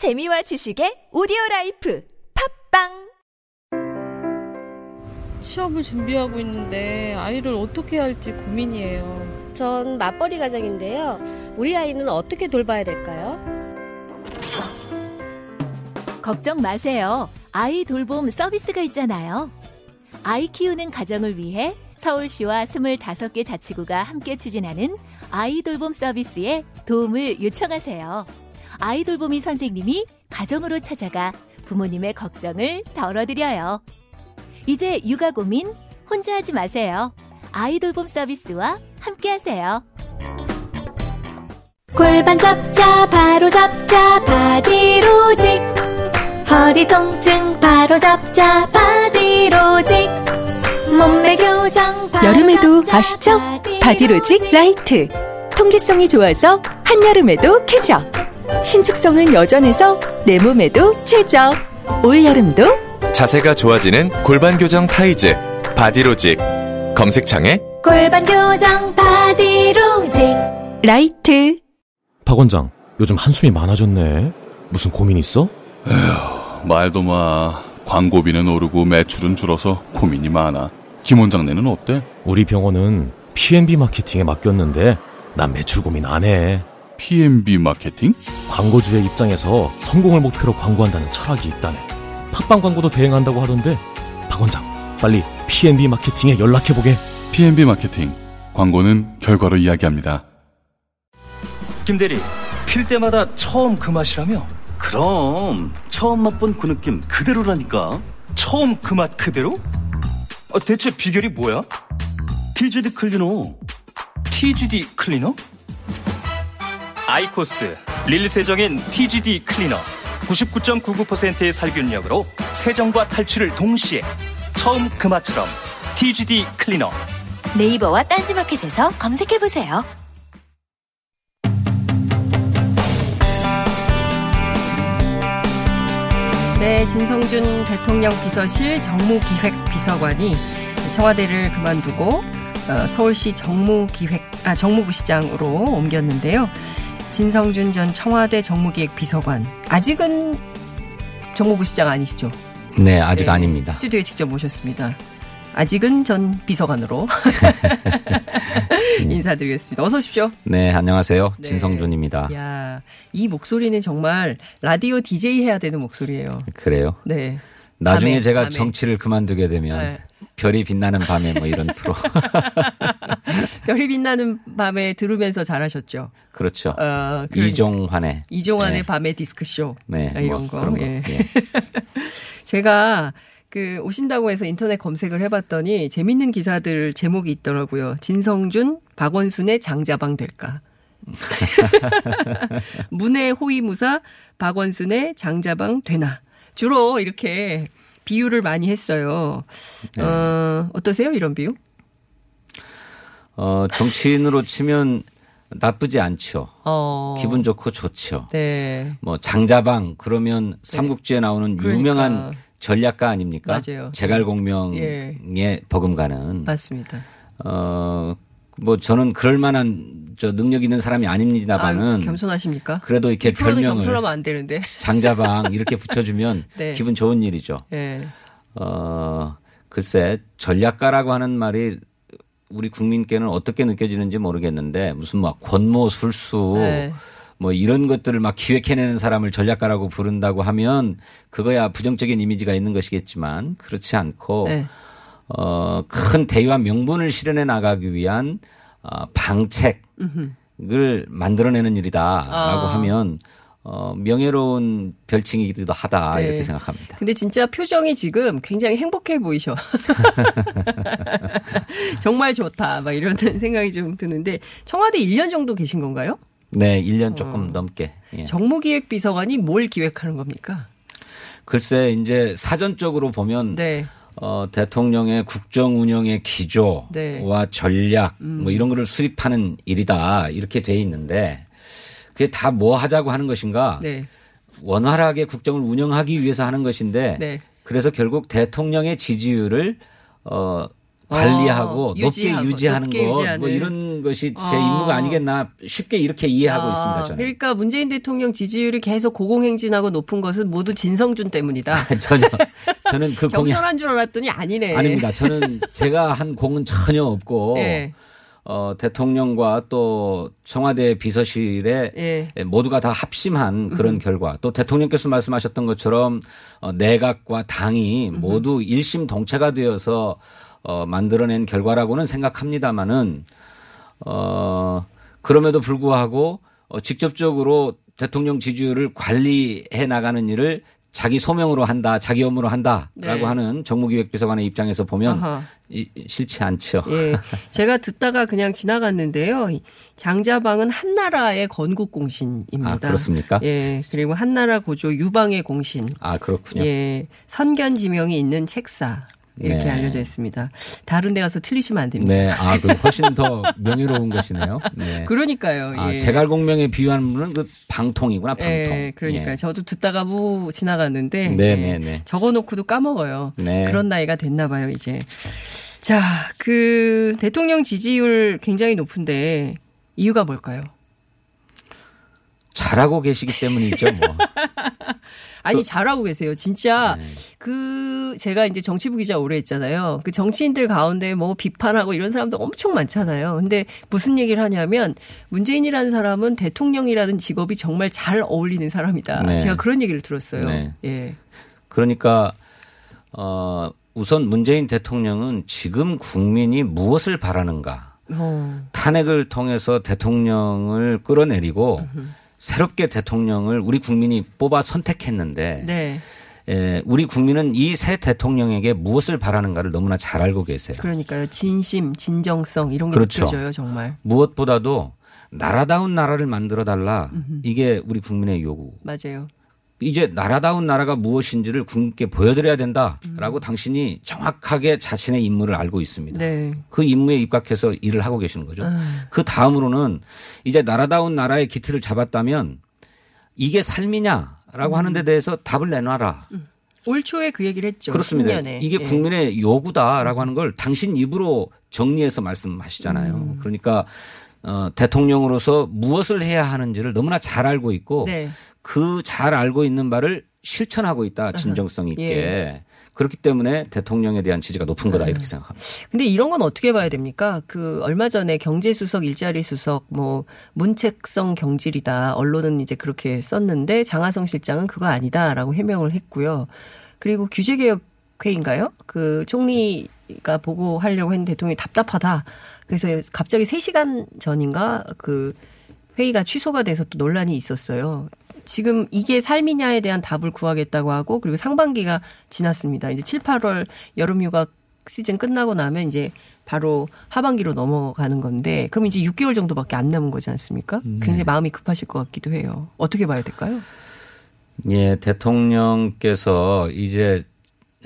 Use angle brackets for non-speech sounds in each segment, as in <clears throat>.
재미와 지식의 오디오 라이프 팟빵 취업을 준비하고 있는데 아이를 어떻게 할지 고민이에요. 전 맞벌이 가정인데요. 우리 아이는 어떻게 돌봐야 될까요? 걱정 마세요. 아이 돌봄 서비스가 있잖아요. 아이 키우는 가정을 위해 서울시와 25개 자치구가 함께 추진하는 아이 돌봄 서비스에 도움을 요청하세요. 아이 돌 보미 선생님이 가정으로 찾아가 부모님의 걱정을 덜어드려요. 이제 육아 고민 혼자 하지 마세요. 아이 돌봄 서비스와 함께 하세요. 골반 잡자 바로 잡자 바디로직 허리 통증 바로 잡자 바디로직 몸매 교정 바로 여름에도 잡자, 아시죠? 바디로직 라이트. 통기성이 좋아서 한여름에도 쾌적. 신축성은 여전해서 내 몸에도 최적. 올여름도 자세가 좋아지는 골반 교정 타이즈 바디로직 검색창에 골반 교정 바디로직 라이트. 박 원장, 요즘 한숨이 많아졌네. 무슨 고민 있어? 말도 마. 광고비는 오르고 매출은 줄어서 고민이 많아. 김 원장네는 어때? 우리 병원은 P&B 마케팅에 맡겼는데 난 매출 고민 안 해. P&B 마케팅? 광고주의 입장에서 성공을 목표로 광고한다는 철학이 있다네. 팟빵 광고도 대행한다고 하던데 박 원장, 빨리 P&B 마케팅에 연락해보게. P&B 마케팅. 광고는 결과로 이야기합니다. 김 대리, 필 때마다 처음 그 맛이라며? 그럼 처음 맛본 그 느낌 그대로라니까. 처음 그 맛 그대로? 아, 대체 비결이 뭐야? TGD 클리너. TGD 클리너? 아이코스 릴 세정인 TGD 클리너. 99.99%의 살균력으로 세정과 탈출을 동시에 처음 그 맛처럼 TGD 클리너. 네이버와 딴지마켓에서 검색해보세요. 네, 진성준 대통령 비서실 정무기획비서관이 청와대를 그만두고 어, 서울시 정무기획 아 정무부 시장으로 옮겼는데요. 진성준 전 청와대 정무기획 비서관 아직은 정무부 시장 아니시죠? 네, 아직 네, 아닙니다. 스튜디오에 직접 모셨습니다. 아직은 전 비서관으로 <laughs> 인사드리겠습니다. 어서 오십시오. 네, 안녕하세요. 네. 진성준입니다. 야, 이 목소리는 정말 라디오 DJ 해야 되는 목소리예요. 그래요. 네. 나중에 밤에, 제가 밤에. 정치를 그만두게 되면 네. 별이 빛나는 밤에 뭐 이런 프로. <laughs> 별이 빛나는 밤에 들으면서 잘하셨죠. 그렇죠. 어, 그런- 이종환의. 이종환의 네. 밤의 디스크쇼. 네, 아, 이런 뭐 거. 예. 예. <laughs> 제가 그 오신다고 해서 인터넷 검색을 해봤더니 재밌는 기사들 제목이 있더라고요. 진성준, 박원순의 장자방 될까? <laughs> 문의 호위무사 박원순의 장자방 되나? 주로 이렇게 비유를 많이 했어요. 네. 어, 어떠세요? 이런 비유? 어, 정치인으로 치면 나쁘지 않죠. 어. 기분 좋고 좋죠. 네. 뭐 장자방 그러면 삼국지에 나오는 그러니까. 유명한 전략가 아닙니까? 맞아요. 제갈공명의 예. 버금가는. 맞습니다. 어, 뭐 저는 그럴 만한 저 능력 있는 사람이 아닙니다만은 아, 겸손하십니까? 그래도 이렇게 별명을 겸손하면 안 되는데. <laughs> 장자방 이렇게 붙여주면 <laughs> 네. 기분 좋은 일이죠. 예. 어, 글쎄 전략가라고 하는 말이 우리 국민께는 어떻게 느껴지는지 모르겠는데 무슨 막 권모 술수 네. 뭐 이런 것들을 막 기획해내는 사람을 전략가라고 부른다고 하면 그거야 부정적인 이미지가 있는 것이겠지만 그렇지 않고 네. 어, 큰 대의와 명분을 실현해 나가기 위한 어, 방책을 음흠. 만들어내는 일이다라고 아. 하면 어, 명예로운 별칭이기도 하다 네. 이렇게 생각합니다. 근데 진짜 표정이 지금 굉장히 행복해 보이셔. <laughs> 정말 좋다. 막 이런 생각이 좀 드는데 청와대 1년 정도 계신 건가요? 네, 1년 조금 어. 넘게. 예. 정무기획비서관이 뭘 기획하는 겁니까? 글쎄 이제 사전적으로 보면 네. 어, 대통령의 국정 운영의 기조와 네. 전략 음. 뭐 이런 거를 수립하는 일이다 이렇게 돼 있는데 그게 다 뭐 하자고 하는 것인가? 네. 원활하게 국정을 운영하기 위해서 하는 것인데 네. 그래서 결국 대통령의 지지율을 어 관리하고 어, 높게 유지하고, 유지하는 높게 것, 유지하는. 뭐 이런 것이 제 아. 임무가 아니겠나 쉽게 이렇게 이해하고 아, 있습니다. 저는. 그러니까 문재인 대통령 지지율이 계속 고공행진하고 높은 것은 모두 진성준 때문이다. <laughs> 전혀 저는 그 <laughs> 공약 경선한 줄 알았더니 아니네. 아닙니다. 저는 제가 한 공은 전혀 없고 예. <laughs> 어, 대통령과 또 청와대 비서실에 예. 모두가 다 합심한 그런 결과 또 대통령께서 말씀하셨던 것처럼 어, 내각과 당이 모두 일심 동체가 되어서 어, 만들어낸 결과라고는 생각합니다마는 어, 그럼에도 불구하고 어, 직접적으로 대통령 지지율을 관리해 나가는 일을 자기 소명으로 한다, 자기 업무로 한다라고 네. 하는 정무기획비서관의 입장에서 보면 아하. 이, 싫지 않죠. 예. <laughs> 제가 듣다가 그냥 지나갔는데요. 이 장자방은 한나라의 건국 공신입니다. 아, 그렇습니까? 예. 그리고 한나라 고조 유방의 공신. 아 그렇군요. 예. 선견 지명이 있는 책사. 이렇게 네. 알려져 있습니다. 다른 데 가서 틀리시면 안 됩니다. 네, 아, 그 훨씬 더 명예로운 것이네요. 네. <laughs> 그러니까요. 아, 예. 제갈공명에 비유하는 분은 그 방통이구나, 방통. 예, 그러니까 예. 요 저도 듣다가 무 지나갔는데 네, 예, 네, 네. 적어 놓고도 까먹어요. 네. 그런 나이가 됐나 봐요 이제. 자, 그 대통령 지지율 굉장히 높은데 이유가 뭘까요? 잘하고 계시기 때문이죠, 뭐. <laughs> 아니 잘하고 계세요. 진짜 네. 그 제가 이제 정치부 기자 오래 했잖아요. 그 정치인들 가운데 뭐 비판하고 이런 사람도 엄청 많잖아요. 근데 무슨 얘기를 하냐면 문재인이라는 사람은 대통령이라는 직업이 정말 잘 어울리는 사람이다. 네. 제가 그런 얘기를 들었어요. 네. 예. 그러니까, 어, 우선 문재인 대통령은 지금 국민이 무엇을 바라는가. 어. 탄핵을 통해서 대통령을 끌어내리고 새롭게 대통령을 우리 국민이 뽑아 선택했는데 네. 에, 우리 국민은 이 새 대통령에게 무엇을 바라는가를 너무나 잘 알고 계세요. 그러니까요. 진심, 진정성 이런 게 그렇죠. 느껴져요, 정말. 무엇보다도 나라다운 나라를 만들어 달라. 이게 우리 국민의 요구. 맞아요. 이제 나라다운 나라가 무엇인지를 국민께 보여드려야 된다라고 음. 당신이 정확하게 자신의 임무를 알고 있습니다. 네. 그 임무에 입각해서 일을 하고 계시는 거죠. 아. 그 다음으로는 이제 나라다운 나라의 기틀을 잡았다면 이게 삶이냐라고 하는 데 대해서 답을 내놔라. 올 초에 그 얘기를 했죠. 그렇습니다. 10년에. 이게 예. 국민의 요구다라고 하는 걸 당신 입으로 정리해서 말씀하시잖아요. 음. 그러니까 어, 대통령으로서 무엇을 해야 하는지를 너무나 잘 알고 있고 네. 그 잘 알고 있는 바를 실천하고 있다 진정성 있게 예. 그렇기 때문에 대통령에 대한 지지가 높은 거다 이렇게 생각합니다. 근데 이런 건 어떻게 봐야 됩니까? 그 얼마 전에 경제 수석, 일자리 수석, 뭐 문책성 경질이다. 언론은 이제 그렇게 썼는데 장하성 실장은 그거 아니다라고 해명을 했고요. 그리고 규제 개혁 회의인가요? 그 총리가 보고하려고 했는데 대통령이 답답하다. 그래서 갑자기 3시간 전인가 그 회의가 취소가 돼서 또 논란이 있었어요. 지금 이게 삶이냐에 대한 답을 구하겠다고 하고 그리고 상반기가 지났습니다. 이제 7, 8월 여름 휴가 시즌 끝나고 나면 이제 바로 하반기로 넘어가는 건데 그럼 이제 6개월 정도밖에 안 남은 거지 않습니까? 굉장히 마음이 급하실 것 같기도 해요. 어떻게 봐야 될까요? 예, 대통령께서 이제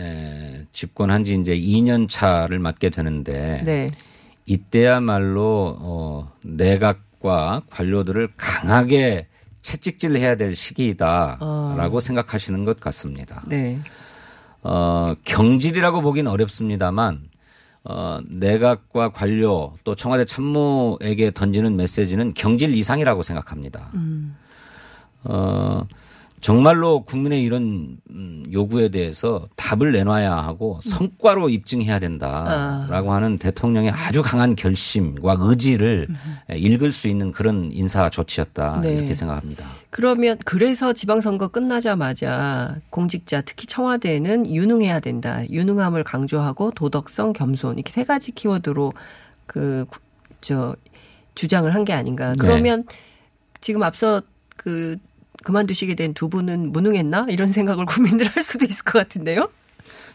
에, 집권한 지 이제 2년 차를 맡게 되는데 네. 이때야말로 어, 내각과 관료들을 강하게 채찍질 해야 될 시기이다라고 생각하시는 것 같습니다. 네. 어, 경질이라고 보기는 어렵습니다만 어, 내각과 관료 또 청와대 참모에게 던지는 메시지는 경질 이상이라고 생각합니다. 어, 정말로 국민의 이런 음, 요구에 대해서 답을 내놔야 하고 성과로 입증해야 된다라고 하는 대통령의 아주 강한 결심과 의지를 읽을 수 있는 그런 인사 조치였다 네. 이렇게 생각합니다. 그러면 그래서 지방선거 끝나자마자 공직자 특히 청와대는 유능해야 된다. 유능함을 강조하고 도덕성, 겸손 이렇게 세 가지 키워드로 그 저 주장을 한 게 아닌가. 네. 그러면 지금 앞서 그 그만두시게 된 두 분은 무능했나 이런 생각을 고민을 할 수도 있을 것 같은데요.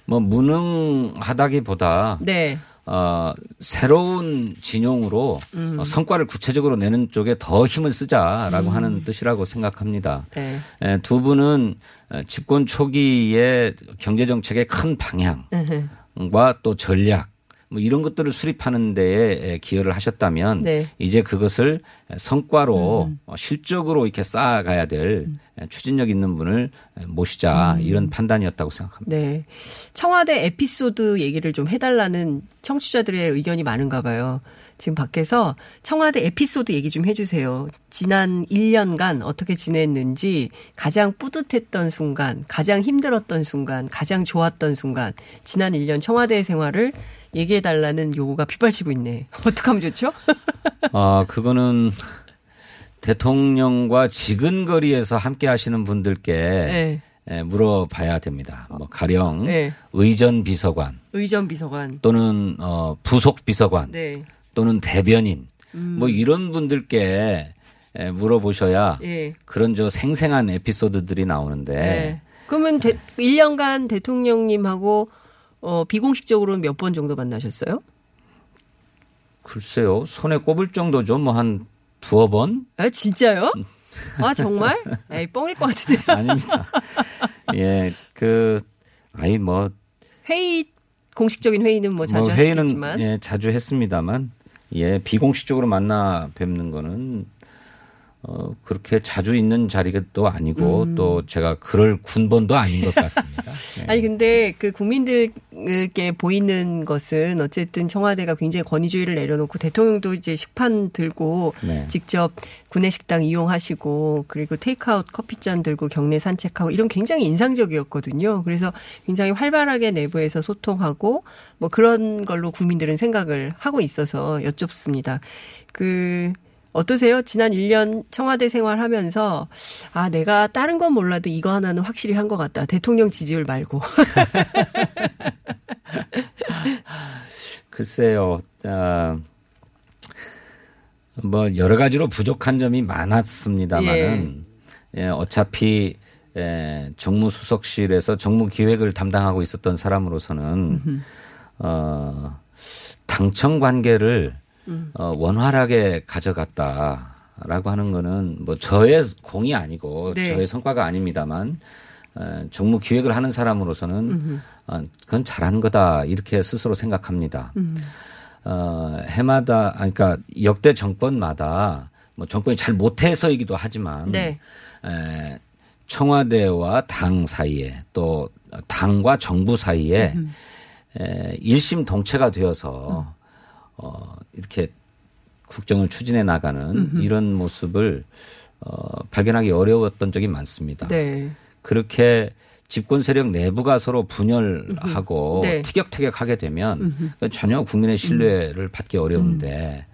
뭐 무능하다기보다 네. 어, 새로운 진용으로 음. 어, 성과를 구체적으로 내는 쪽에 더 힘을 쓰자라고 하는 뜻이라고 생각합니다. 네. 에, 두 분은 어, 집권 초기에 경제 정책의 큰. 방향과 또 전략 뭐 이런 것들을 수립하는 데에 기여를 하셨다면 네. 이제 그것을 성과로 음. 어, 실적으로 이렇게 쌓아가야 될 추진력 있는 분을 모시자 음. 이런 판단이었다고 생각합니다. 네. 청와대 에피소드 얘기를 좀 해달라는 청취자들의 의견이 많은가 봐요. 지금 밖에서 청와대 에피소드 얘기 좀 해주세요. 지난 1년간 어떻게 지냈는지 가장 뿌듯했던 순간, 가장 힘들었던 순간, 가장 좋았던 순간, 지난 1년 청와대 생활을 얘기해달라는 요구가 빗발치고 있네. <laughs> 어떡하면 좋죠? <laughs> 아, 그거는 대통령과 지근거리에서 함께 하시는 분들께 네. 예, 물어봐야 됩니다. 뭐 가령 네. 의전 비서관 의전 비서관. 또는 어 부속 비서관 네. 또는 대변인 음. 뭐 이런 분들께 예, 물어보셔야 예. 그런 저 생생한 에피소드들이 나오는데 네. 그러면 대, 1년간 대통령님하고 어, 비공식적으로는 몇 번 정도 만나셨어요? 글쎄요 손에 꼽을 정도죠 뭐 한 두어 번 아, 진짜요? 아, 정말? 에이, 뻥일 것 같은데. <laughs> 아닙니다. 예, 그 아이 뭐 회의, 공식적인 회의는 뭐 자주 뭐 회의는 하시겠지만. 예, 자주 했습니다만 예 비공식적으로 만나 뵙는 거는 어 그렇게 자주 있는 자리도 아니고 음. 또 제가 그럴 군번도 아닌 것 같습니다. 예. <laughs> 아니 근데 그 국민들께 보이는 것은 어쨌든 청와대가 굉장히 권위주의를 내려놓고 대통령도 이제 식판 들고 네. 직접 구내 식당 이용하시고 그리고 테이크아웃 커피잔 들고 경내 산책하고 이런 굉장히 인상적이었거든요. 그래서 굉장히 활발하게 내부에서 소통하고 뭐 그런 걸로 국민들은 생각을 하고 있어서 여쭙습니다. 그 어떠세요? 지난 1년 청와대 생활하면서 아 내가 다른 건 몰라도 이거 하나는 확실히 한 것 같다. 대통령 지지율 말고. <laughs> 글쎄요. 아, 뭐 여러 가지로 부족한 점이 많았습니다만은 예, 어차피 예, 정무수석실에서 정무기획을 담당하고 있었던 사람으로서는 어, 당청 관계를 음. 어, 원활하게 가져갔다라고 하는 거는 뭐 저의 공이 아니고 네. 저의 성과가 아닙니다만 어, 정무 기획을 하는 사람으로서는 음흠. 어, 그건 잘한 거다 이렇게 스스로 생각합니다. 음. 어, 해마다 아니, 그러니까 역대 정권마다 뭐 정권이 잘 못해서이기도 하지만 네. 에, 청와대와 당 사이에 또 당과 정부 사이에 음. 에, 일심 동체가 되어서 어, 이렇게 국정을 추진해 나가는 음흠. 이런 모습을 어, 발견하기 어려웠던 적이 많습니다. 네. 그렇게 집권 세력 내부가 서로 분열하고. 네. 티격태격하게 되면 음흠. 그 전혀 국민의 신뢰를 받기 어려운데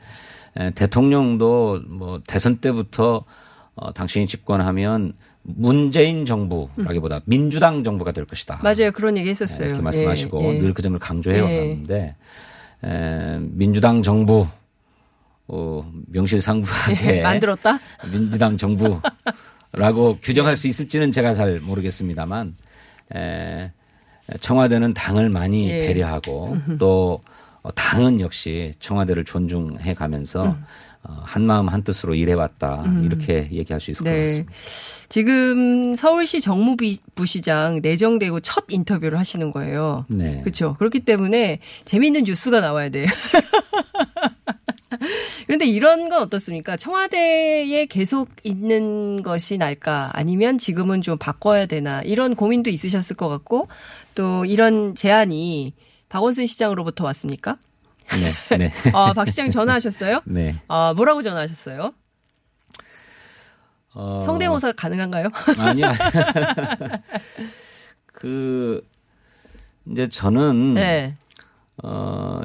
에, 대통령도 뭐 대선 때부터 어, 당신이 집권하면 문재인 정부라기보다 민주당 정부가 될 것이다. 맞아요. 그런 얘기 했었어요. 이렇게 말씀하시고 예, 예. 늘그 점을 강조해 예. 왔는데 에, 민주당 정부 어, 명실상부하게 만들었다? 민주당 정부라고 <laughs> 규정할 수 있을지는 제가 잘 모르겠습니다만 에, 청와대는 당을 많이 예. 배려하고 또 어, 당은 역시 청와대를 존중해 가면서 음. 어, 한마음 한 뜻으로 일해왔다 음. 이렇게 얘기할 수 있을 것 네. 같습니다. 지금 서울시 정무부시장 내정되고 첫 인터뷰를 하시는 거예요. 네. 그렇죠. 그렇기 때문에 재미있는 뉴스가 나와야 돼요. <laughs> 그런데 이런 건 어떻습니까? 청와대에 계속 있는 것이 날까? 아니면 지금은 좀 바꿔야 되나? 이런 고민도 있으셨을 것 같고 또 이런 제안이 박원순 시장으로부터 왔습니까? 네. 네. 아, 박 시장 전화하셨어요? 네. 아, 뭐라고 전화하셨어요? 어, 성대모사 가능한가요? 아니요. <laughs> 그 이제 저는 네. 어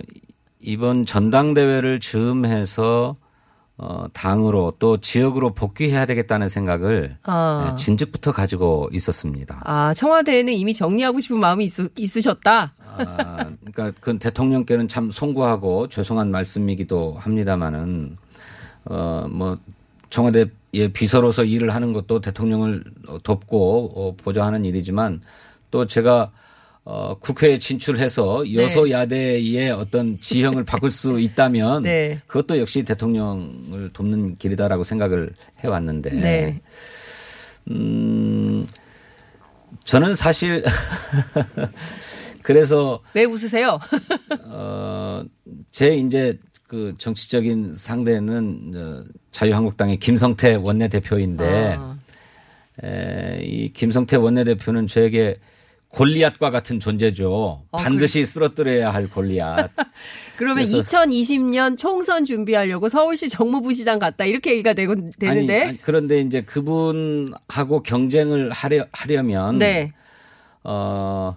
이번 전당대회를 즈음해서 어 당으로 또 지역으로 복귀해야 되겠다는 생각을 아. 네, 진즉부터 가지고 있었습니다. 아, 청와대에는 이미 정리하고 싶은 마음이 있, 있으셨다? 아, 그러니까 그 대통령께는 참 송구하고 죄송한 말씀이기도 합니다마는 어뭐 청와대 의 비서로서 일을 하는 것도 대통령을 돕고 어, 보좌하는 일이지만 또 제가 어, 국회에 진출해서 네. 여소야대의 어떤 지형을 바꿀 수 있다면 <laughs> 네. 그것도 역시 대통령을 돕는 길이다라고 생각을 해왔는데 네. 음, 저는 사실 <laughs> 그래서 왜 웃으세요? <laughs> 어, 제 이제 그 정치적인 상대는 어, 자유한국당의 김성태 원내대표인데 아. 에, 이 김성태 원내대표는 저에게 골리앗과 같은 존재죠. 아, 반드시 쓰러뜨려야 할 골리앗. <laughs> 그러면 그래서- 2020년 총선 준비하려고 서울시 정무부시장 갔다 이렇게 얘기가 되고 되는데. 아니, 아니, 그런데 이제 그분하고 경쟁을 하려, 하려면 네. 어,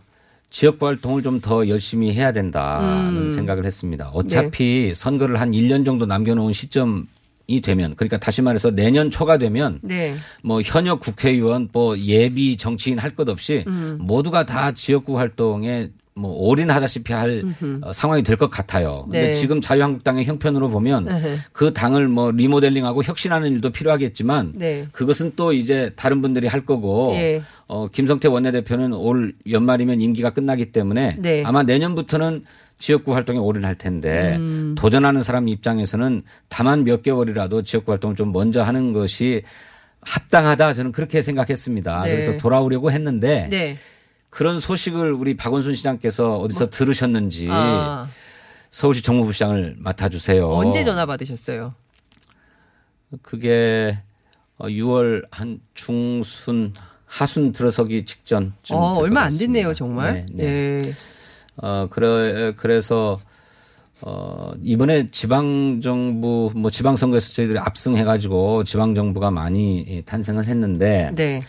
지역 활동을 좀 더 열심히 해야 된다는 음. 생각을 했습니다. 어차피 선거를 한 1년 정도 남겨놓은 시점 이 되면 그러니까 다시 말해서 내년 초가 되면 네. 뭐 현역 국회의원 뭐 예비 정치인 할 것 없이 음. 모두가 다 지역구 활동에 뭐 올인하다시피 할. 어, 상황이 될 것 같아요. 근데 네. 지금 자유한국당의 형편으로 보면 에헤. 그 당을 뭐 리모델링하고 혁신하는 일도 필요하겠지만 네. 그것은 또 이제 다른 분들이 할 거고 예. 어, 김성태 원내대표는 올 연말이면 임기가 끝나기 때문에 네. 아마 내년부터는 지역구 활동에 올인할 텐데 음. 도전하는 사람 입장에서는 다만 몇 개월이라도 지역구 활동을 좀 먼저 하는 것이 합당하다 저는 그렇게 생각했습니다. 네. 그래서 돌아오려고 했는데 네. 그런 소식을 우리 박원순 시장께서 어디서 들으셨는지 뭐. 아. 서울시 정무부시장을 맡아주세요. 언제 전화 받으셨어요? 그게 6월 한 중순 하순 들어서기 직전쯤 어, 얼마 안. 됐네요, 정말. 네, 네. 네. 어 그래 그래서 어 이번에 지방 정부 뭐 지방 선거에서 저희들이 압승해 가지고 지방 정부가 많이 탄생을 했는데 네.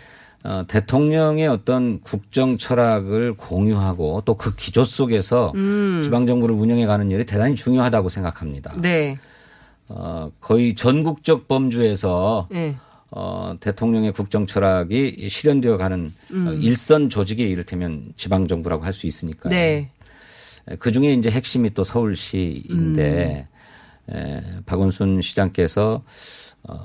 어, 대통령의 어떤 국정 철학을 공유하고 또 그 기조 속에서 음. 지방 정부를 운영해 가는 일이 대단히 중요하다고 생각합니다. 네. 어, 거의 전국적 범주에서 네. 어, 대통령의 국정 철학이 실현되어 가는 음. 어, 일선 조직이 이를테면 지방 정부라고 할 수 있으니까요. 네. 그 중에 이제 핵심이 또 서울시인데 음. 에, 박원순 시장께서 어,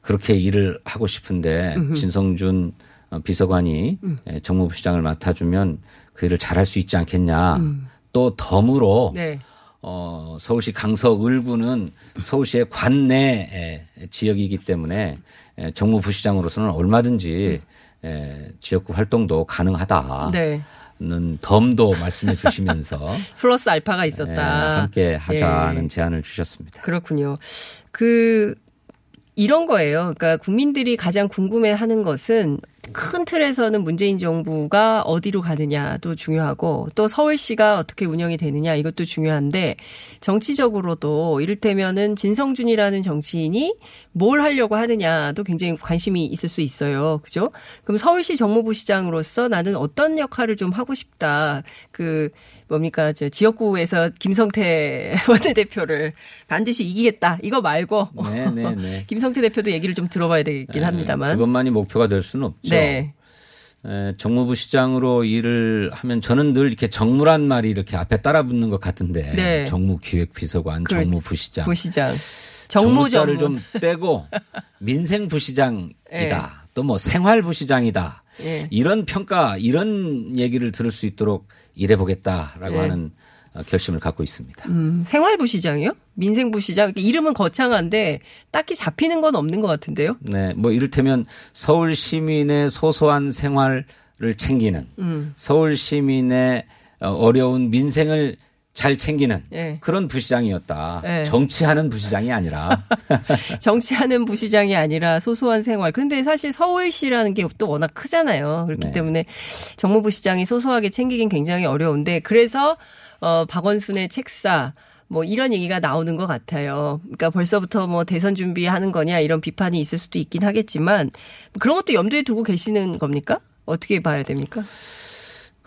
그렇게 일을 하고 싶은데 음흠. 진성준 어, 비서관이 음. 에, 정무부 시장을 맡아주면 그 일을 잘할 수 있지 않겠냐. 음. 또 덤으로 네. 어, 서울시 강서 을구는 서울시의 관내 에, 지역이기 때문에 에, 정무부시장으로서는 얼마든지 에, 지역구 활동도 가능하다. 네. 는 덤도 말씀해 주시면서 <laughs> 플러스 알파가 에, 있었다. 함께 하자는 예. 제안을 주셨습니다. 그렇군요. 그 이런 거예요. 그러니까 국민들이 가장 궁금해 하는 것은 큰 틀에서는 문재인 정부가 어디로 가느냐도 중요하고 또 서울시가 어떻게 운영이 되느냐 이것도 중요한데 정치적으로도 이를테면은 진성준이라는 정치인이 뭘 하려고 하느냐도 굉장히 관심이 있을 수 있어요. 그죠? 그럼 서울시 정무부 시장으로서 나는 어떤 역할을 좀 하고 싶다. 그 뭡니까 저 지역구에서 김성태 <laughs> 원내대표를 반드시 이기겠다. 이거 말고 네, 네, 네. <laughs> 김성태 대표도 얘기를 좀 들어봐야 되긴 에, 합니다만. 그것만이 목표가 될 수는 없죠. 네. 에, 정무부 시장으로 일을 하면 저는 늘 이렇게 정무란 말이 이렇게 앞에 따라 붙는 것 같은데 네. 정무기획비서관, 그래, 정무부시장. 부시장. 정무 정무자를. 좀 떼고 <laughs> 민생부시장이다. 예. 또뭐 생활부시장이다. 예. 이런 평가, 이런 얘기를 들을 수 있도록 일해보겠다라고 예. 하는 어, 결심을 갖고 있습니다. 음, 생활부 시장이요? 민생부 시장? 이름은 거창한데 딱히 잡히는 건 없는 것 같은데요. 네, 뭐 이를테면 서울 시민의 소소한 생활을 챙기는 음. 서울 시민의 어, 어려운 민생을 잘 챙기는 예. 그런 부시장이었다. 예. 정치하는 부시장이 아니라 <laughs> 정치하는 부시장이 아니라 소소한 생활. 그런데 사실 서울시라는 게 또 워낙 크잖아요. 그렇기 네. 때문에 정무부시장이 소소하게 챙기긴 굉장히 어려운데 그래서 어 박원순의 책사 뭐 이런 얘기가 나오는 것 같아요. 그러니까 벌써부터 뭐 대선 준비하는 거냐 이런 비판이 있을 수도 있긴 하겠지만 그런 것도 염두에 두고 계시는 겁니까? 어떻게 봐야 됩니까?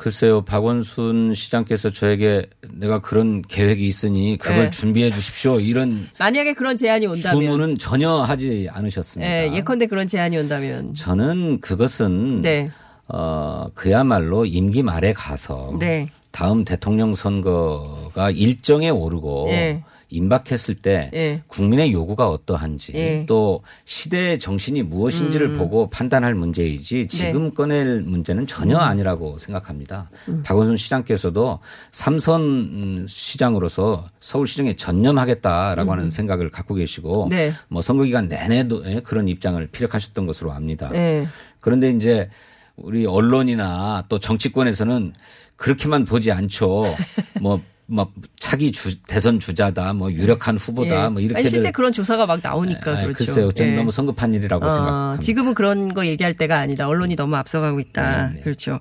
글쎄요, 박원순 시장께서 저에게 내가 그런 계획이 있으니 그걸 네. 준비해 주십시오. 이런 만약에 그런 제안이 온다면 주문은 전혀 하지 않으셨습니다. 예, 예컨대 그런 제안이 온다면 저는 그것은 네. 어, 그야말로 임기 말에 가서 네. 다음 대통령 선거가 일정에 오르고 예. 임박했을 때 예. 국민의 요구가 어떠한지 예. 또 시대의 정신이 무엇인지를 음. 보고 판단할 문제이지 지금 네. 꺼낼 문제는 전혀 음. 아니라고 생각합니다. 음. 박원순 시장께서도 삼선 음, 시장으로서 서울시정에 전념하겠다라고 하는 생각을 갖고 계시고 음. 네. 뭐 선거 기간 내내도 예, 그런 입장을 피력하셨던 것으로 압니다. 예. 그런데 이제 우리 언론이나 또 정치권에서는 그렇게만 보지 않죠. <laughs> 뭐, 뭐 차기 주, 대선 주자다, 뭐 유력한 후보다, 예. 뭐 이렇게 아니, 실제 그런 조사가 막 나오니까 아, 그렇죠. 글쎄요, 좀 예. 너무 성급한 일이라고 어, 생각합니다. 지금은 그런 거 얘기할 때가 아니다. 언론이 너무 앞서가고 있다. 네, 그렇죠.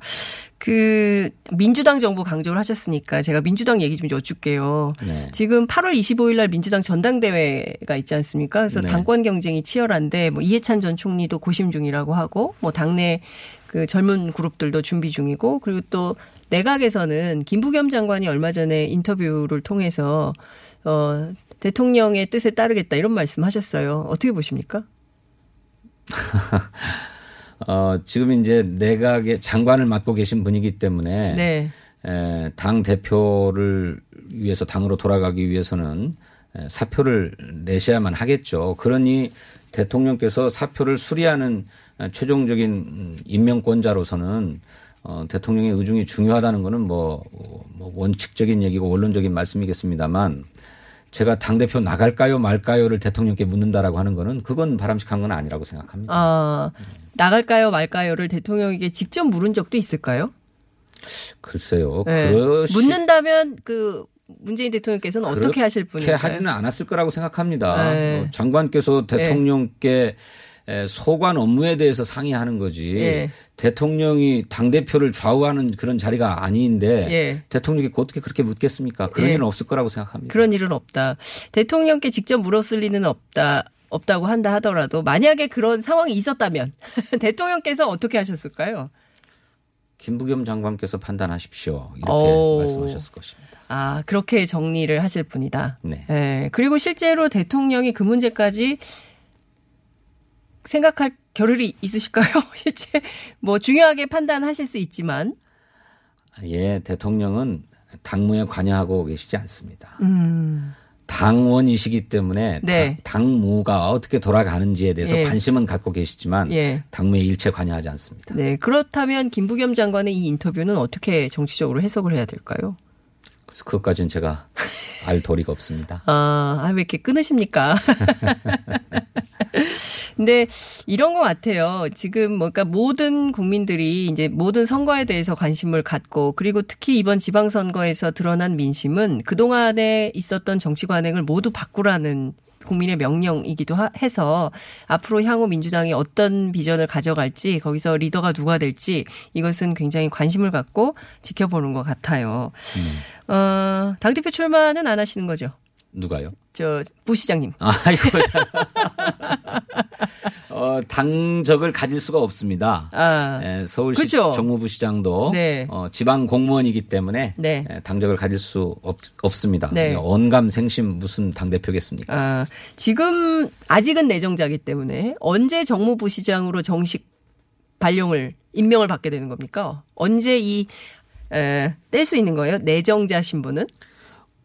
그 민주당 정부 강조를 하셨으니까 제가 민주당 얘기 좀 여쭐게요. 네. 지금 8월 25일 날 민주당 전당대회가 있지 않습니까? 그래서 네. 당권 경쟁이 치열한데 뭐 이해찬 전 총리도 고심 중이라고 하고 뭐 당내 그 젊은 그룹들도 준비 중이고 그리고 또 내각에서는 김부겸 장관이 얼마 전에 인터뷰를 통해서 어 대통령의 뜻에 따르겠다 이런 말씀하셨어요. 어떻게 보십니까? <laughs> 어, 지금 이제 내각의 장관을 맡고 계신 분이기 때문에 네. 에, 당 대표를 위해서 당으로 돌아가기 위해서는 에, 사표를 내셔야만 하겠죠. 그러니 대통령께서 사표를 수리하는 어, 최종적인 음, 임명권자로서는 어, 대통령의 의중이 중요하다는 거는 뭐, 어, 뭐 원칙적인 얘기고 원론적인 말씀이겠습니다만 제가 당대표 나갈까요 말까요를 대통령께 묻는다라고 하는 거는 그건 바람직한 건 아니라고 생각합니다. 아, 나갈까요 말까요를 대통령에게 직접 물은 적도 있을까요? 글쎄요. 네. 그러시, 묻는다면 그 문재인 대통령께서는 어떻게 하실 분일까요? 하지는 않았을 거라고 생각합니다. 네. 어, 장관께서 대통령께 에, 소관 업무에 대해서 상의하는 거지. 예. 대통령이 당 대표를 좌우하는 그런 자리가 아닌데 예. 대통령께 어떻게 그렇게 묻겠습니까? 그런 예. 일은 없을 거라고 생각합니다. 그런 일은 없다. 대통령께 직접 물었을 리는 없다. 없다고 한다 하더라도 만약에 그런 상황이 있었다면 <laughs> 대통령께서 어떻게 하셨을까요? 김부겸 장관께서 판단하십시오. 이렇게 오. 말씀하셨을 것입니다. 아, 그렇게 정리를 하실 분이다. 네. 예. 그리고 실제로 대통령이 그 문제까지 생각할 겨를이 있으실까요? <laughs> 실제 뭐 중요하게 판단하실 수 있지만 예, 대통령은 당무에 관여하고 계시지 않습니다. 음. 당원이시기 때문에 네. 당, 당무가 어떻게 돌아가는지에 대해서 예. 관심은 갖고 계시지만 예. 당무에 일체 관여하지 않습니다. 네. 그렇다면 김부겸 장관의 이 인터뷰는 어떻게 정치적으로 해석을 해야 될까요? 그래서 그것까지는 제가 알 도리가 없습니다. <laughs> 아, 아, 왜 이렇게 끊으십니까? <laughs> <laughs> 근데 이런 것 같아요. 지금 뭐, 그러니까 모든 국민들이 이제 모든 선거에 대해서 관심을 갖고 그리고 특히 이번 지방선거에서 드러난 민심은 그동안에 있었던 정치 관행을 모두 바꾸라는 국민의 명령이기도 하- 해서 앞으로 향후 민주당이 어떤 비전을 가져갈지 거기서 리더가 누가 될지 이것은 굉장히 관심을 갖고 지켜보는 것 같아요. 어, 당대표 출마는 안 하시는 거죠? 누가요? 저 부시장님. 아이고. <laughs> 어, 당적을 가질 수가 없습니다. 아, 예, 서울시 그죠? 정무부시장도 네. 어, 지방 공무원이기 때문에 네. 예, 당적을 가질 수 없, 없습니다. 네. 언감생심 무슨 당 대표겠습니까? 아, 지금 아직은 내정자기 때문에 언제 정무부시장으로 정식 발령을 임명을 받게 되는 겁니까? 언제 이 뗄 수 있는 거예요? 내정자 신분은?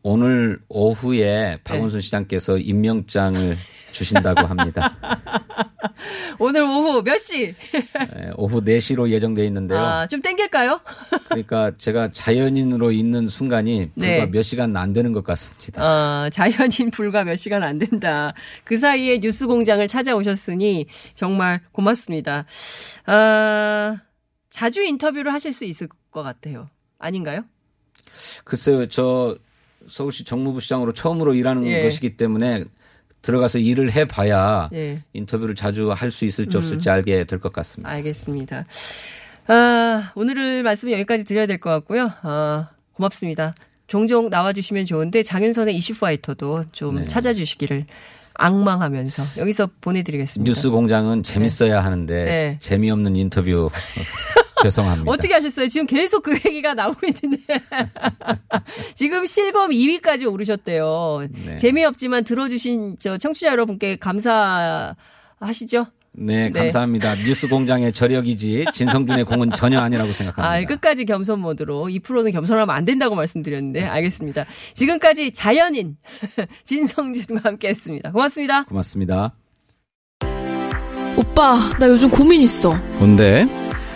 오늘 오후에 박원순 시장께서 임명장을 주신다고 합니다. <laughs> 오늘 오후 몇 시? 예, 오후 4시로 예정돼 있는데요. 아, 좀 땡길까요? <laughs> 그러니까 제가 자연인으로 있는 순간이 불과 네. 몇 시간 안 되는 것 같습니다. 아, 자연인 불과 몇 시간 안 된다. 그 사이에 뉴스 공장을 찾아오셨으니 정말 고맙습니다. 아, 자주 인터뷰를 하실 수 있을 것 같아요. 아닌가요? 글쎄요, 저 서울시 정무부시장으로 처음으로 일하는 예. 것이기 때문에 들어가서 일을 해봐야 예. 인터뷰를 자주 할 수 있을지 음. 없을지 알게 될 것 같습니다. 알겠습니다. 아, 오늘 말씀 여기까지 드려야 될 것 같고요. 아, 고맙습니다. 종종 나와주시면 좋은데 장윤선의 이슈파이터도 좀 네. 찾아주시기를 악망하면서 여기서 보내드리겠습니다. 뉴스 공장은 재밌어야 하는데 네. 재미없는 인터뷰 <laughs> <laughs> 죄송합니다. 어떻게 하셨어요? 지금 계속 그 얘기가 나오고 있는데. <laughs> 지금 실검 2위까지 오르셨대요. 네. 재미없지만 들어주신 저 청취자 여러분께 감사하시죠? 네, 네. 감사합니다. 뉴스 공장의 저력이지 진성준의 공은 전혀 아니라고 생각합니다. 아, 끝까지 겸손 모드로 이 프로는 겸손하면 안 된다고 말씀드렸는데 알겠습니다. 지금까지 자연인 <laughs> 진성준과 함께 했습니다. 고맙습니다. 고맙습니다. 오빠, 나 요즘 고민 있어. 뭔데?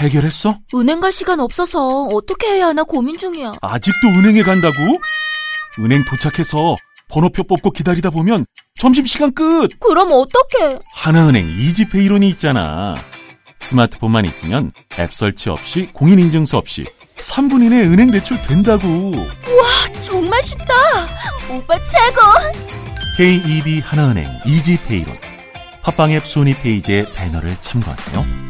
해결했어? 은행 갈 시간 없어서 어떻게 해야 하나 고민 중이야. 아직도 은행에 간다고? 은행 도착해서 번호표 뽑고 기다리다 보면 점심시간 끝! 그럼 어떡해? 하나은행 이지페이론이 있잖아. 스마트폰만 있으면 앱 설치 없이 공인인증서 없이 3분 이내 은행 대출 된다고. 와, 정말 쉽다. 오빠 최고. KEB 하나은행 이지페이론. 팟빵 앱 순위 페이지의 배너를 참고하세요.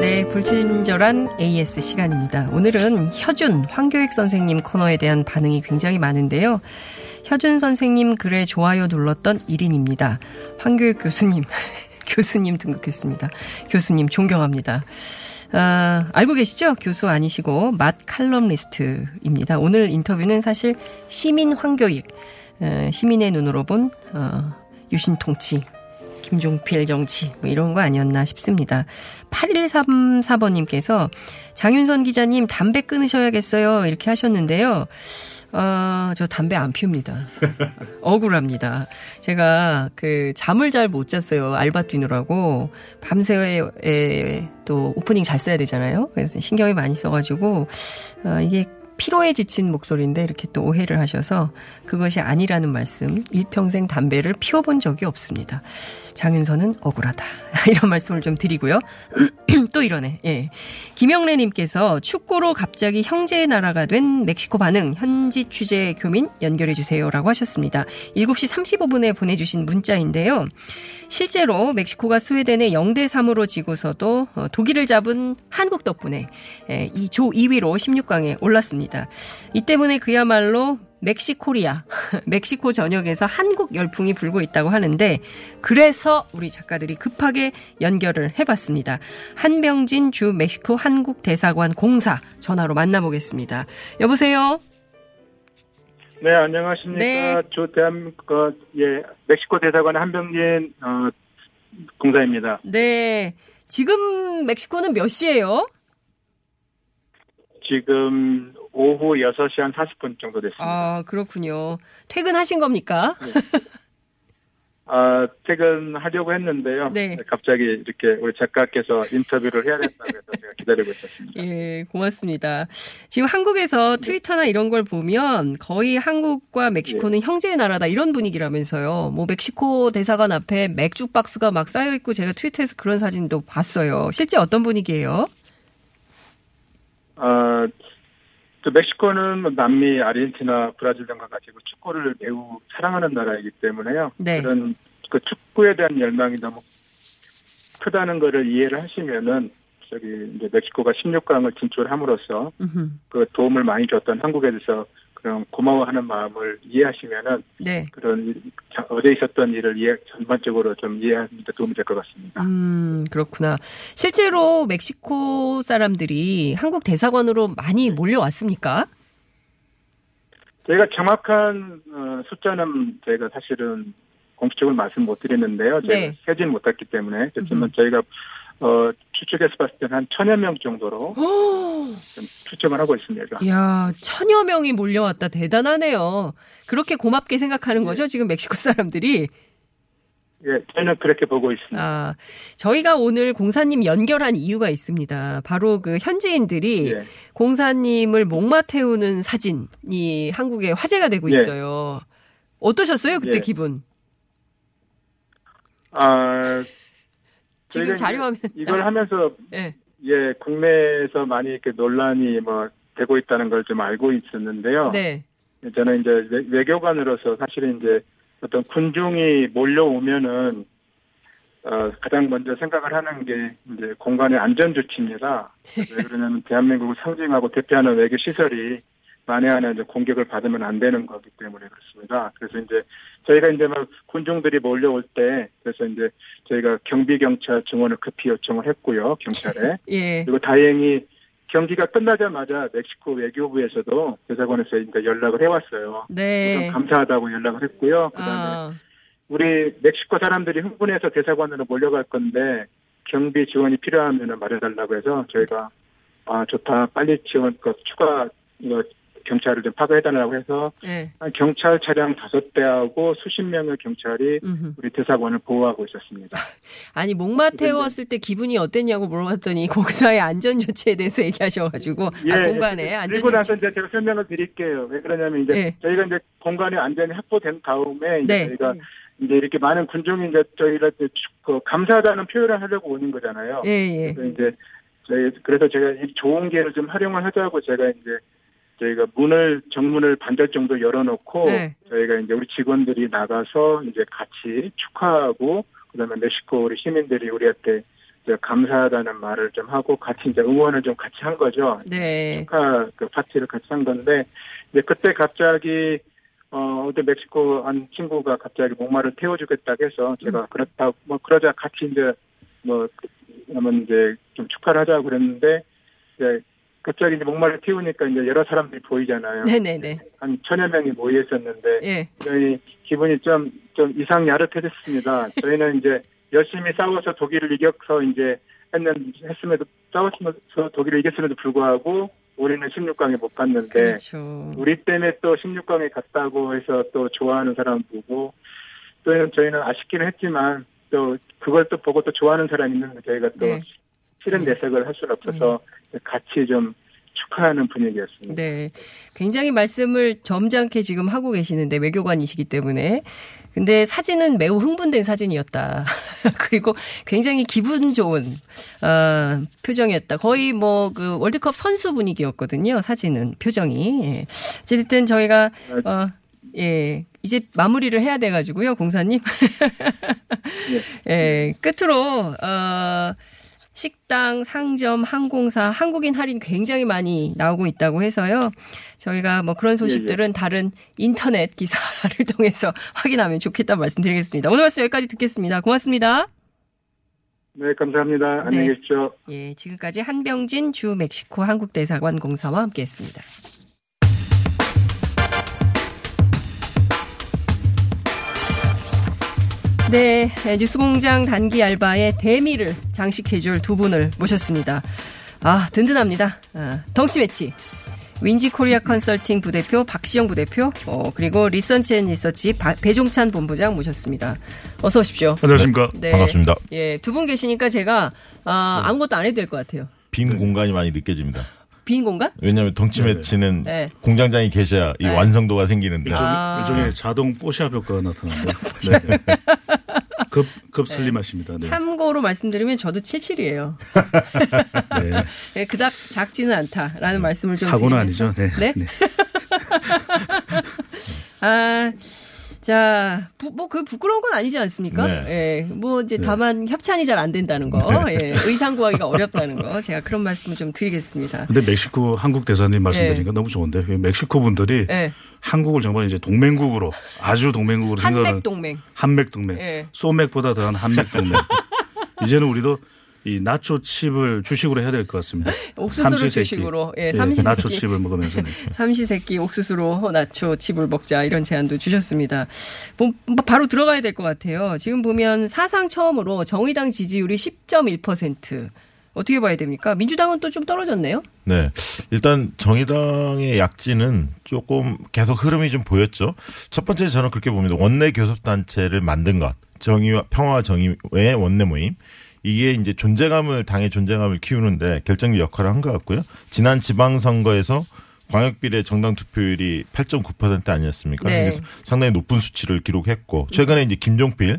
네, 불친절한 AS 시간입니다. 오늘은 혀준 황교익 선생님 코너에 대한 반응이 굉장히 많은데요. 혀준 선생님 글에 좋아요 눌렀던 1인입니다. 황교익 교수님, <laughs> 교수님 등극했습니다. 교수님 존경합니다. 아, 알고 계시죠? 교수 아니시고 맛 칼럼리스트입니다. 오늘 인터뷰는 사실 시민 황교익, 에, 시민의 눈으로 본 어, 유신 통치 김종필 정치 뭐 이런 거 아니었나 싶습니다. 8134번님께서 장윤선 기자님 담배 끊으셔야겠어요 이렇게 하셨는데요. 어, 저 담배 안 피웁니다. <laughs> 억울합니다. 제가 그 잠을 잘 못 잤어요. 알바 뛰느라고. 밤새 또 오프닝 잘 써야 되잖아요. 그래서 신경이 많이 써가지고, 어, 이게 피로에 지친 목소리인데 이렇게 또 오해를 하셔서 그것이 아니라는 말씀, 일평생 담배를 피워본 적이 없습니다. 장윤선은 억울하다. <laughs> 이런 말씀을 좀 드리고요. <clears throat> 또 이러네. 예. 김영래님께서 축구로 갑자기 형제의 나라가 된 멕시코 반응, 현지 취재 교민 연결해 주세요라고 하셨습니다. 7시 35분에 보내주신 문자인데요. 실제로 멕시코가 스웨덴에 0대 3으로 지고서도 어, 독일을 잡은 한국 덕분에 이 조 2위로 16강에 올랐습니다. 이 때문에 그야말로 멕시코리아, <laughs> 멕시코 전역에서 한국 열풍이 불고 있다고 하는데 그래서 우리 작가들이 급하게 연결을 해봤습니다. 한병진 주 멕시코 한국 대사관 공사 전화로 만나보겠습니다. 여보세요. 네, 안녕하십니까. 네. 저 대한민국, 어, 예, 멕시코 대사관 한병진, 어, 공사입니다. 네. 지금 멕시코는 몇 시예요? 지금 오후 6시 한 40분 정도 됐습니다. 아, 그렇군요. 퇴근하신 겁니까? 아, 퇴근하려고 했는데요. 네. 갑자기 이렇게 우리 작가께서 인터뷰를 해야 된다고 해서 제가 기다리고 있었습니다. 예, 고맙습니다. 지금 한국에서 트위터나 이런 걸 보면 거의 한국과 멕시코는 형제의 나라다 이런 분위기라면서요. 뭐 멕시코 대사관 앞에 맥주 박스가 막 쌓여 있고 제가 트위터에서 그런 사진도 봤어요. 실제 어떤 분위기예요? 아, 또 멕시코는 뭐 남미, 아르헨티나, 브라질 등과 같이 그 축구를 매우 사랑하는 나라이기 때문에요. 네. 그런 그 축구에 대한 열망이 너무 크다는 거를 이해를 하시면은 저기 이제 멕시코가 16강을 진출함으로써 그 도움을 많이 줬던 한국에 대해서 그런 고마워하는 마음을 이해하시면은 네. 그런 어제 있었던 일을 이해 전반적으로 좀 이해하는 데 도움이 될 것 같습니다. 음, 그렇구나. 실제로 멕시코 사람들이 한국 대사관으로 많이 몰려왔습니까? 저희가 정확한 어, 숫자는 저희가 사실은 공식적으로 말씀 못 드리는데요. 저희가 네. 세진 못했기 때문에 그렇지만 저희가 어, 추측해서 봤을 때는 한 천여 명 정도로 좀 추측을 하고 있습니다. 이야, 천여 명이 몰려왔다. 대단하네요. 그렇게 고맙게 생각하는 거죠, 지금 멕시코 사람들이? 예, 저희는 그렇게 보고 있습니다. 아, 저희가 오늘 공사님 연결한 이유가 있습니다. 바로 그 현지인들이 예. 공사님을 목마 태우는 사진이 한국에 화제가 되고 예. 있어요. 어떠셨어요, 그때 예. 기분? 아, 지금 자료화면 이걸 하면서 예. 예, 국내에서 많이 이렇게 논란이 뭐 되고 있다는 걸 좀 알고 있었는데요. 네. 저는 이제 외- 외교관으로서 사실은 이제 어떤 군중이 몰려오면은 어, 가장 먼저 생각을 하는 게 이제 공간의 안전 조치입니다. <laughs> 왜 그러냐면 대한민국을 상징하고 대표하는 외교 시설이 만에 하나 이제 공격을 받으면 안 되는 거기 때문에 그렇습니다. 그래서 이제 저희가 이제 막 군중들이 몰려올 때 그래서 이제 저희가 경비 경찰 증원을 급히 요청을 했고요 경찰에 <laughs> 예. 그리고 다행히 경기가 끝나자마자 멕시코 외교부에서도 대사관에서 이제 연락을 해왔어요. 네. 감사하다고 연락을 했고요. 그다음에 아, 우리 멕시코 사람들이 흥분해서 대사관으로 몰려갈 건데 경비 지원이 필요하면 말해달라고 해서 저희가 아 좋다 빨리 지원 그 추가 이거 경찰을 좀 파견해달라고 해서 네. 한 경찰 차량 다섯 대하고 수십 명의 경찰이 음흠. 우리 대사관을 보호하고 있었습니다. <laughs> 아니 목마 태웠을 때 기분이 어땠냐고 물어봤더니 <laughs> 공사의 안전 조치에 대해서 얘기하셔가지고 아, 공간에 안전 그리고 나서. 이제 제가 설명을 드릴게요. 왜 그러냐면 이제 네. 저희가 이제 공간이 안전이 확보된 다음에 이제 네. 저희가 이제 이렇게 많은 군중이 이제 이제 그 감사하다는 표현을 하려고 오는 거잖아요. 예, 예. 그래서 이제 저희 그래서 제가 이 좋은 기회를 좀 활용을 하자고 제가 이제 저희가 문을 정문을 반절 정도 열어놓고 네. 저희가 이제 우리 직원들이 나가서 이제 같이 축하하고 그다음에 멕시코 우리 시민들이 우리한테 이제 감사하다는 말을 좀 하고 같이 이제 응원을 좀 같이 한 거죠. 네. 축하 그 파티를 같이 한 건데 이제 그때 갑자기 어 어제 멕시코 한 친구가 갑자기 목마를 태워주겠다고 해서 제가 그렇다 뭐 그러자 같이 이제 뭐 그러면 이제 좀 축하를 하자고 그랬는데 이제 갑자기 이제 목마를 태우니까 이제 여러 사람들이 보이잖아요. 네네네. 한 천여 명이 모여 있었는데 예. 저희 기분이 좀 좀 이상 야릇해졌습니다. 저희는 이제 열심히 싸워서 독일을 이겨서 이제 했는 했음에도 싸웠으면서 독일을 이겼음에도 불구하고 우리는 16강에 못 갔는데 그렇죠. 우리 때문에 또 16강에 갔다고 해서 또 좋아하는 사람 보고 또 저희는 아쉽기는 했지만 또 그걸 또 보고 또 좋아하는 사람이 있는데 저희가 또 네. 싫은 내색을 할 수는 없어서 같이 좀 축하하는 분위기였습니다. 네. 굉장히 말씀을 점잖게 지금 하고 계시는데 외교관이시기 때문에. 근데 사진은 매우 흥분된 사진이었다. <laughs> 그리고 굉장히 기분 좋은 어, 표정이었다. 거의 뭐 그 월드컵 선수 분위기였거든요. 사진은 표정이. 예. 어쨌든 저희가 어, 예. 이제 마무리를 해야 돼 가지고요, 공사님. <laughs> 예. 끝으로 어 식당, 상점, 항공사, 한국인 할인 굉장히 많이 나오고 있다고 해서요. 저희가 뭐 그런 소식들은 다른 인터넷 기사를 <laughs> 통해서 확인하면 좋겠다 말씀드리겠습니다. 오늘 말씀 여기까지 듣겠습니다. 고맙습니다. 네, 감사합니다. 안녕히 네. 계십시오. 예, 지금까지 한병진 주 멕시코 한국대사관 공사와 함께했습니다. 네, 뉴스공장 단기 알바의 대미를 장식해줄 두 분을 모셨습니다. 아, 든든합니다. 아, 덩치 매치. 윈지 코리아 컨설팅 부대표 박시영 부대표, 어, 그리고 리서치 앤 리서치 바- 배종찬 본부장 모셨습니다. 어서 오십시오. 안녕하십니까. 네. 반갑습니다. 예, 두 분 계시니까 제가 아, 아무것도 안 해도 될 것 같아요. 빈 공간이 많이 느껴집니다. 빈 공간? 왜냐하면 덩치 매치는 네. 공장장이 계셔야 이 네. 완성도가 생기는데. 일종- 아. 일종의 자동 뽀샵 효과가 나타나는데. 네. 급, 급 슬림하십니다. 네. 참고로 말씀드리면 저도 77이에요. <laughs> 네. 그닥 작지는 않다라는 말씀을 좀 사고는 드리면서. 아니죠. 네. 네. <laughs> 아, 자, 뭐 그 부끄러운 건 아니지 않습니까? 네. 예, 뭐 이제 다만 협찬이 잘 안 된다는 거, 예, 의상 구하기가 어렵다는 거, 제가 그런 말씀을 좀 드리겠습니다. 근데 멕시코 한국 대사님 말씀드리니까 너무 좋은데 왜 멕시코 분들이 예. 한국을 정말 이제 동맹국으로 아주 동맹국으로 생각하는 한맥 동맹. 한맥 동맹, 예. 소맥보다 더한 한맥 동맹. <laughs> 이제는 우리도 이 나초 칩을 주식으로 해야 될 것 같습니다. <laughs> 옥수수를 삼시세끼. 주식으로, 예, 예, 삼시세끼. 나초 칩을 먹으면서 네. <laughs> 삼시세끼 옥수수로 나초 칩을 먹자 이런 제안도 주셨습니다. 뭐, 뭐 바로 들어가야 될 것 같아요. 지금 보면 사상 처음으로 정의당 지지율이 10.1% 어떻게 봐야 됩니까? 민주당은 또 좀 떨어졌네요. 네. 일단 정의당의 약진은 조금 계속 흐름이 좀 보였죠. 첫 번째 저는 그렇게 봅니다. 원내 교섭단체를 만든 것. 정의와 평화와 정의의 원내 모임. 이게 이제 존재감을, 당의 존재감을 키우는데 결정적 역할을 한 것 같고요. 지난 지방선거에서 광역비례 정당 투표율이 8.9% 아니었습니까? 네. 상당히 높은 수치를 기록했고 최근에 이제 김종필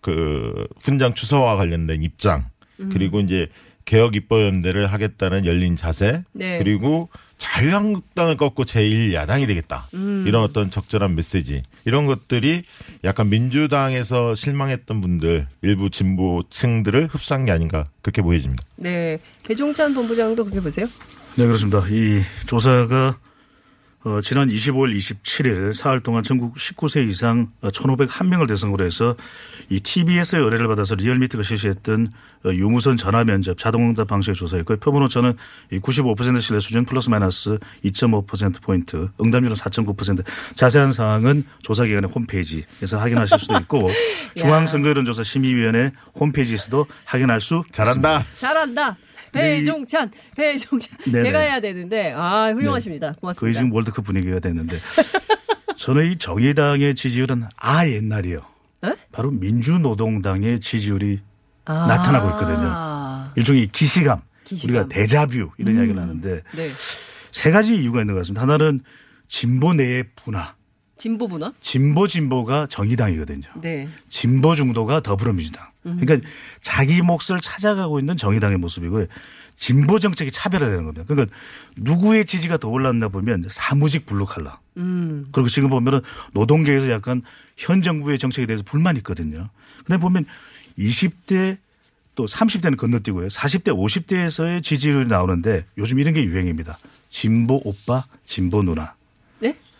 그 훈장 추서와 관련된 입장 음. 그리고 이제 개혁 입법 연대를 하겠다는 열린 자세 네. 그리고 자유한국당을 꺾고 제1야당이 되겠다 음. 이런 어떤 적절한 메시지 이런 것들이 약간 민주당에서 실망했던 분들 일부 진보층들을 흡수한 게 아닌가 그렇게 보여집니다. 네. 배종찬 본부장도 그렇게 보세요? 네, 그렇습니다. 이 조사가 어, 지난 25일, 27일 사흘 동안 전국 19세 이상 1,501명을 대상으로 해서 이 TBS의 의뢰를 받아서 리얼미터가 실시했던 어, 유무선 전화 면접 자동응답 방식의 조사였고요. 표본 오차는 이95% 신뢰 수준 플러스 마이너스 2.5% 포인트, 응답률은 4.9%. 자세한 사항은 조사 기관의 홈페이지에서 확인하실 수도 있고 <laughs> 중앙선거여론조사 심의위원회 홈페이지에서도 확인할 수 잘한다. 있습니다. 잘한다. 네, 이- 배종찬, 배종찬. 네네. 제가 해야 되는데, 아, 훌륭하십니다. 거의 고맙습니다. 지금 월드컵 분위기가 됐는데 <laughs> 저는 이 정의당의 지지율은 아 옛날이에요. 바로 민주노동당의 지지율이 아. 나타나고 있거든요. 일종의 기시감, 기시감. 우리가 대자뷰 이런 음. 이야기를 하는데 네. 세 가지 이유가 있는 것 같습니다. 하나는 진보 내의 분화, 진보 분화? 진보 진보가 정의당이거든요. 네. 진보 중도가 더불어민주당. 음. 그러니까 자기 몫을 찾아가고 있는 정의당의 모습이고요. 진보 정책이 차별화되는 겁니다. 그러니까 누구의 지지가 더 올랐나 보면 사무직 블루 칼라. 음. 그리고 지금 보면은 노동계에서 약간 현 정부의 정책에 대해서 불만이 있거든요. 근데 보면 20대 또 30대는 건너뛰고요. 40대, 50대에서의 지지율이 나오는데 요즘 이런 게 유행입니다. 진보 오빠, 진보 누나.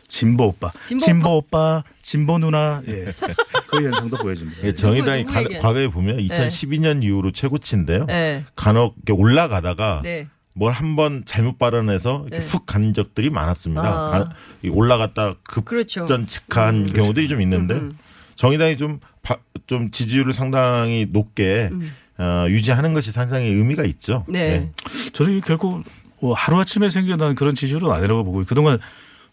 네? 진보 오빠. 진보 진보, 오빠, 진보 누나. 예. <laughs> 그 현상도 보여집니다. 예, 정의당이 가-? 과거에 보면 네. 2012년 이후로 최고치인데요. 네. 간혹 이렇게 올라가다가 네. 뭘한 번 잘못 발언해서 이렇게 네. 훅 간 적들이 많았습니다. 아. 가- 이 올라갔다 그렇죠. 급전직한 음. 경우들이 좀 있는데 음. 정의당이 좀, 바- 좀 지지율을 상당히 높게 음. 어, 유지하는 것이 상당히 의미가 있죠. 네. 예. 저는 결국 뭐 하루아침에 생겨난 그런 지지율은 아니라고 보고 그동안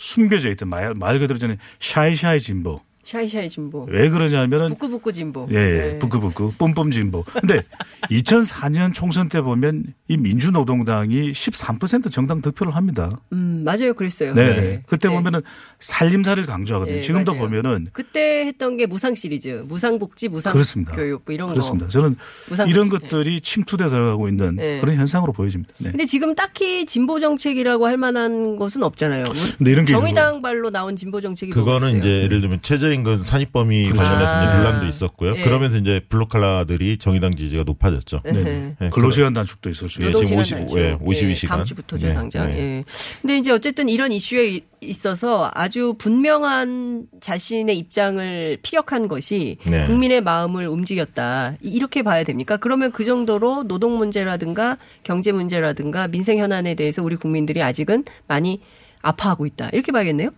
숨겨져 있던 말, 말 그대로 전에 샤이샤이 진보. 샤이샤이 진보. 왜 그러냐면은 부끄부끄 진보. 예, 예. 네. 부끄부끄 뿜뿜 진보. 근데 <laughs> 2004년 총선 때 보면 이 민주노동당이 13% 정당 득표를 합니다. 음, 맞아요. 그랬어요. 네. 네. 그때 보면은 살림살이를 강조하거든요. 네, 지금도 맞아요. 보면은 그때 했던 게 무상 시리즈, 무상복지, 그렇습니다. 무상교육 뭐 이런 그렇습니다. 거. 저는 무상 이런 복지. 것들이 침투돼 들어가고 있는 네. 그런 현상으로 보여집니다. 네. 근데 지금 딱히 진보 정책이라고 할 만한 것은 없잖아요. 뭐 근데 이런 게 정의당 발로 나온 진보 정책이 그거는? 이제 예를 들면 최저임금 산입 범위 그렇죠. 관련해서 이제 아. 논란도 있었고요. 네. 그러면서 이제 블루칼라들이 정의당 지지가 높아졌죠. 네. 네. 네. 근로시간 단축도 수 예. 지금 노동시간 50, 예, 단축. 52시간. 예, 다음 주부터죠, 네, 당장. 네. 예. 근데 이제 어쨌든 이런 이슈에 이- 있어서 아주 분명한 자신의 입장을 피력한 것이 네. 국민의 마음을 움직였다. 이- 이렇게 봐야 됩니까? 그러면 그 정도로 노동 문제라든가 경제 문제라든가 민생 현안에 대해서 우리 국민들이 아직은 많이 아파하고 있다. 이렇게 봐야겠네요.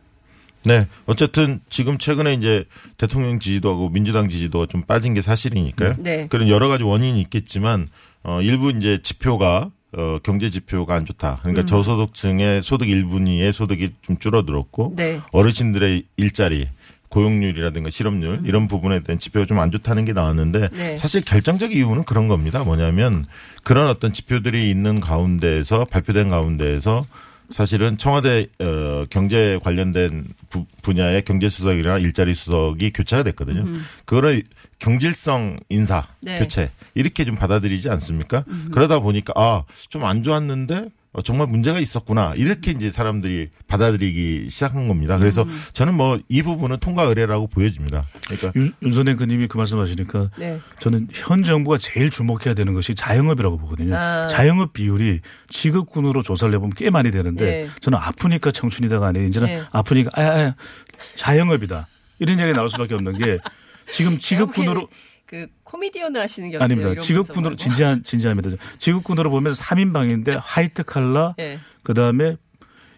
네. 어쨌든 지금 최근에 이제 대통령 지지도하고 민주당 지지도가 좀 빠진 게 사실이니까요. 네. 그런 여러 가지 원인이 있겠지만 어 일부 이제 지표가 어 경제 지표가 안 좋다. 그러니까 음. 저소득층의 소득 1분위의 소득이 좀 줄어들었고 네. 어르신들의 일자리 고용률이라든가 실업률 이런 부분에 대한 지표가 좀 안 좋다는 게 나왔는데 음. 네. 사실 결정적 이유는 그런 겁니다. 뭐냐면 그런 어떤 지표들이 있는 가운데에서 발표된 가운데에서 사실은 청와대 어, 경제 관련된 부, 분야의 경제 수석이나 일자리 수석이 교체가 됐거든요. 음. 그거를 경질성 인사 네. 교체 이렇게 좀 받아들이지 않습니까? 그러다 보니까 아 좀 안 좋았는데 어, 정말 문제가 있었구나 이렇게 이제 사람들이 받아들이기 시작한 겁니다. 그래서 음. 저는 뭐 이 부분은 통과 의례라고 보여집니다. 그러니까 윤, 윤선행 그님이 그 말씀하시니까 네. 저는 현 정부가 제일 주목해야 되는 것이 자영업이라고 보거든요. 아. 자영업 비율이 지급군으로 조사를 해보면 꽤 많이 되는데 네. 저는 아프니까 청춘이다가 아니에요. 이제는 네. 아프니까 아, 아, 자영업이다 이런 얘기 나올 수밖에 없는 게 지금 지급군으로 그 코미디언을 하시는 게? 아닙니다. 직업군으로 진지한 진지합니다. 직업군으로 보면 3인방인데 화이트 칼라 예. 그다음에